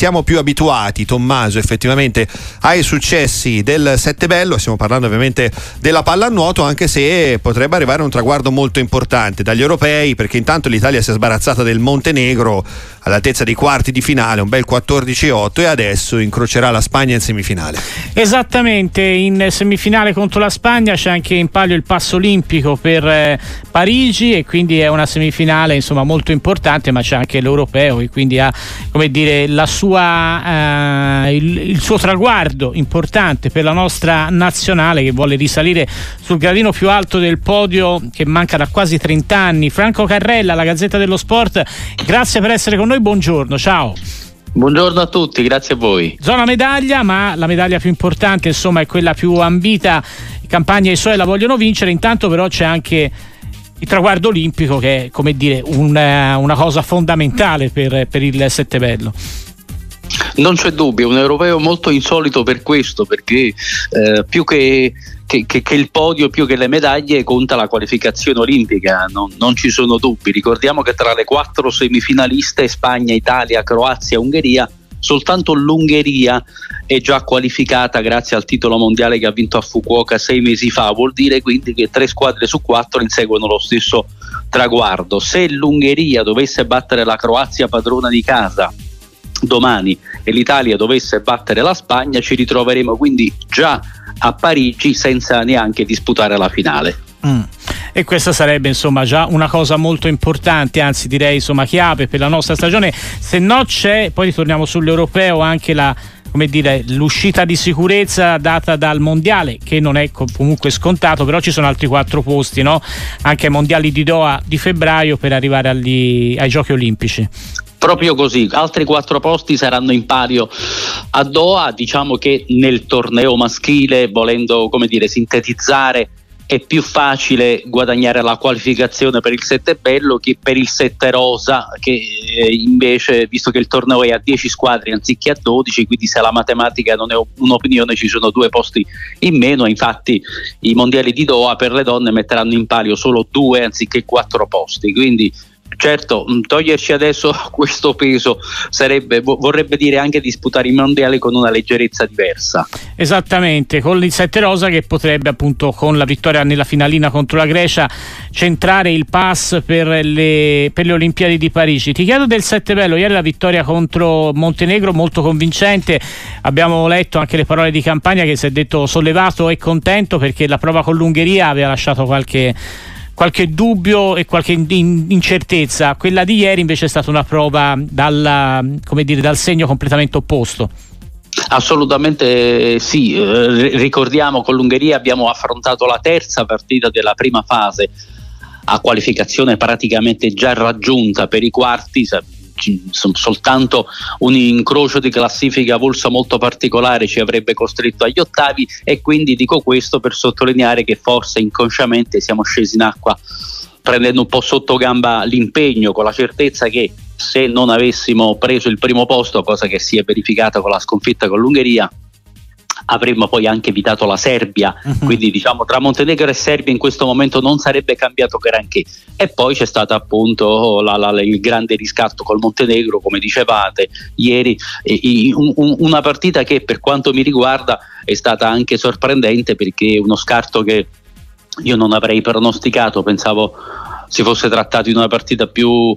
siamo più abituati, Tommaso, effettivamente ai successi del Sette Bello, stiamo parlando ovviamente della pallanuoto, anche se potrebbe arrivare un traguardo molto importante dagli europei, perché intanto l'Italia si è sbarazzata del Montenegro all'altezza dei quarti di finale, un bel 14-8 e adesso incrocerà la Spagna in semifinale. Esattamente, in semifinale contro la Spagna c'è anche in palio il passo olimpico per eh, Parigi e quindi è una semifinale insomma molto importante, ma c'è anche l'europeo e quindi ha come dire la sua, eh, il, il suo traguardo importante per la nostra nazionale che vuole risalire sul gradino più alto del podio che manca da quasi 30 anni. Franco Carrella, la Gazzetta dello Sport, grazie per essere con noi, buongiorno, ciao. Buongiorno a tutti, grazie a voi. Zona medaglia, ma la medaglia più importante insomma è quella più ambita. Campagna e i suoi la vogliono vincere, intanto però c'è anche il traguardo olimpico che è come dire una, una cosa fondamentale per, per il Settebello. Non c'è dubbio, un europeo molto insolito per questo, perché eh, più che che, che, che, il podio più che le medaglie conta la qualificazione olimpica, non, non, ci sono dubbi. Ricordiamo che tra le quattro semifinaliste Spagna, Italia, Croazia e Ungheria soltanto l'Ungheria è già qualificata grazie al titolo mondiale che ha vinto a Fukuoka sei mesi fa, vuol dire quindi che tre squadre su quattro inseguono lo stesso traguardo. Se l'Ungheria dovesse battere la Croazia padrona di casa domani e l'Italia dovesse battere la Spagna, ci ritroveremo quindi già a Parigi senza neanche disputare la finale. Mm. E questa sarebbe insomma già una cosa molto importante, anzi direi insomma chiave per la nostra stagione. Se no c'è, poi ritorniamo sull'europeo, anche la, come dire, l'uscita di sicurezza data dal mondiale, che non è comunque scontato, però ci sono altri quattro posti, no? anche ai mondiali di Doha di febbraio per arrivare agli, ai giochi olimpici. Proprio così, altri quattro posti saranno in palio a Doha, diciamo che nel torneo maschile, volendo come dire, sintetizzare, è più facile guadagnare la qualificazione per il 7 bello che per il 7 rosa, che eh, invece, visto che il torneo è a 10 squadre anziché a 12, quindi se la matematica non è un'opinione ci sono due posti in meno, infatti i mondiali di Doha per le donne metteranno in palio solo due anziché quattro posti, quindi Certo, mm, toglierci adesso questo peso sarebbe, vorrebbe dire anche disputare i mondiali con una leggerezza diversa. Esattamente, con il 7 rosa che potrebbe appunto con la vittoria nella finalina contro la Grecia centrare il pass per le, per le Olimpiadi di Parigi. Ti chiedo del 7 bello, ieri la vittoria contro Montenegro molto convincente, abbiamo letto anche le parole di campagna che si è detto sollevato e contento perché la prova con l'Ungheria aveva lasciato qualche qualche dubbio e qualche incertezza. Quella di ieri invece è stata una prova dalla, dire, dal segno completamente opposto. Assolutamente sì, eh, ricordiamo con l'Ungheria abbiamo affrontato la terza partita della prima fase a qualificazione praticamente già raggiunta per i quarti, soltanto un incrocio di classifica avulsa molto particolare ci avrebbe costretto agli ottavi e quindi dico questo per sottolineare che forse inconsciamente siamo scesi in acqua prendendo un po' sotto gamba l'impegno con la certezza che se non avessimo preso il primo posto, cosa che si è verificata con la sconfitta con l'Ungheria, avremmo poi anche evitato la Serbia, uh-huh. quindi diciamo tra Montenegro e Serbia in questo momento non sarebbe cambiato granché. E poi c'è stato appunto la, la, il grande riscatto col Montenegro, come dicevate ieri, e, un, un, una partita che per quanto mi riguarda è stata anche sorprendente perché uno scarto che io non avrei pronosticato, pensavo si fosse trattato di una partita più eh,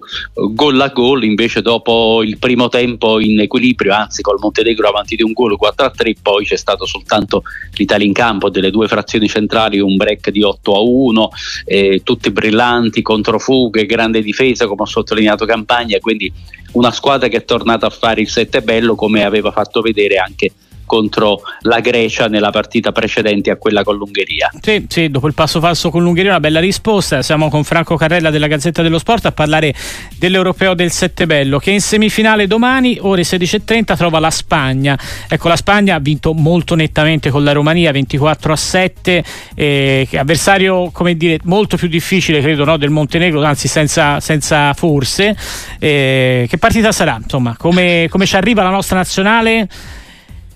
gol a gol, invece dopo il primo tempo in equilibrio, anzi col Montenegro avanti di un gol 4 a 3, poi c'è stato soltanto l'Italia in campo delle due frazioni centrali, un break di 8 a 1, eh, tutti brillanti, controfughe, grande difesa come ho sottolineato Campagna, quindi una squadra che è tornata a fare il 7 bello come aveva fatto vedere anche contro la Grecia nella partita precedente a quella con l'Ungheria. Sì, sì, dopo il passo falso con l'Ungheria una bella risposta. Siamo con Franco Carrella della Gazzetta dello Sport a parlare dell'Europeo del Settebello che in semifinale domani ore 16.30 trova la Spagna. Ecco, la Spagna ha vinto molto nettamente con la Romania 24 a 7, eh, avversario come dire molto più difficile credo no, del Montenegro, anzi senza, senza forse. Eh, che partita sarà? Insomma, come, come ci arriva la nostra nazionale?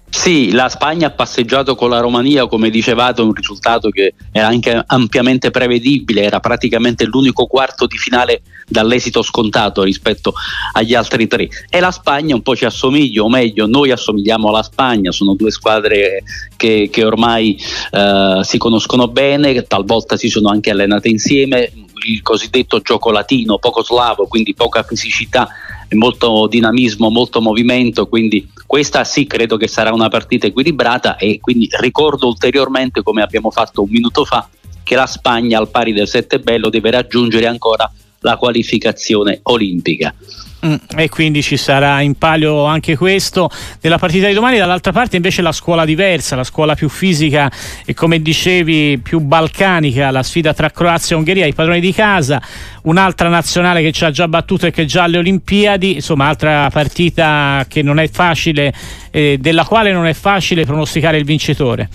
Sì, la Spagna ha passeggiato con la Romania, come dicevate, un risultato che era anche ampiamente prevedibile, era praticamente l'unico quarto di finale dall'esito scontato rispetto agli altri tre. E la Spagna un po' ci assomiglia, o meglio, noi assomigliamo alla Spagna, sono due squadre che, che ormai eh, si conoscono bene, talvolta si sono anche allenate insieme, il cosiddetto gioco latino, poco slavo, quindi poca fisicità molto dinamismo, molto movimento, quindi questa sì credo che sarà una partita equilibrata e quindi ricordo ulteriormente come abbiamo fatto un minuto fa che la Spagna al pari del Sette Bello deve raggiungere ancora la qualificazione olimpica. E quindi ci sarà in palio anche questo nella partita di domani. Dall'altra parte invece la scuola diversa, la scuola più fisica e come dicevi più balcanica, la sfida tra Croazia e Ungheria, i padroni di casa, un'altra nazionale che ci ha già battuto e che è già alle Olimpiadi, insomma altra partita che non è facile, eh, della quale non è facile pronosticare il vincitore.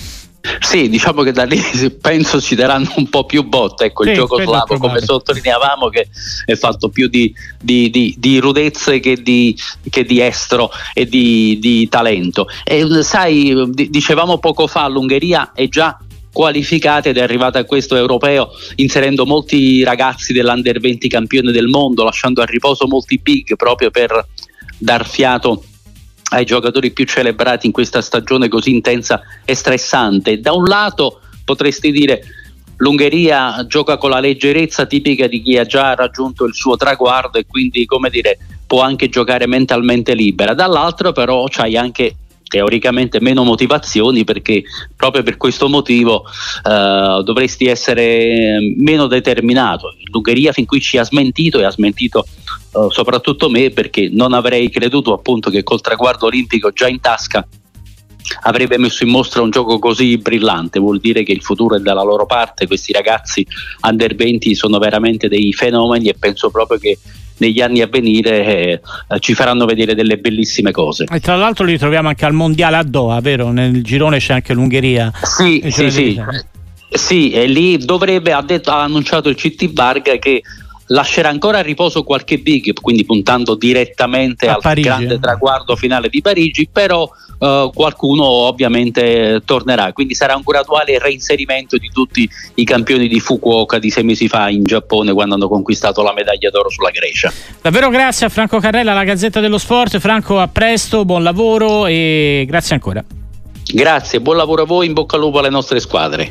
Sì, diciamo che da lì penso ci daranno un po' più botte. Ecco, sì, il gioco slavo, come sottolineavamo, che è fatto più di, di, di, di rudezze che di, che di, estro e di, talento. E sai, dicevamo poco fa, l'Ungheria è già qualificata ed è arrivata a questo europeo inserendo molti ragazzi dell'Under 20 campione del mondo, lasciando a riposo molti big proprio per dar fiato ai giocatori più celebrati in questa stagione così intensa e stressante. Da un lato potresti dire l'Ungheria gioca con la leggerezza tipica di chi ha già raggiunto il suo traguardo e quindi come dire può anche giocare mentalmente libera. Dall'altro però c'hai anche teoricamente meno motivazioni perché proprio per questo motivo eh, dovresti essere meno determinato. L'Ungheria fin qui ci ha smentito e ha smentito eh, soprattutto me perché non avrei creduto appunto che col traguardo olimpico già in tasca avrebbe messo in mostra un gioco così brillante, vuol dire che il futuro è dalla loro parte, questi ragazzi under 20 sono veramente dei fenomeni e penso proprio che negli anni a venire eh, ci faranno vedere delle bellissime cose. E tra l'altro li troviamo anche al mondiale a Doha, vero? Nel girone c'è anche l'Ungheria. Sì, sì, sì. Sì, e lì dovrebbe, ha, detto, ha annunciato il CT Varga che lascerà ancora a riposo qualche big, quindi puntando direttamente a al Parigi, grande eh. traguardo finale di Parigi, però uh, qualcuno ovviamente tornerà, quindi sarà un graduale reinserimento di tutti i campioni di Fukuoka di sei mesi fa in Giappone quando hanno conquistato la medaglia d'oro sulla Grecia. Davvero grazie a Franco Carrella, la Gazzetta dello Sport. Franco, a presto, buon lavoro e grazie ancora. Grazie, buon lavoro a voi, in bocca al lupo alle nostre squadre.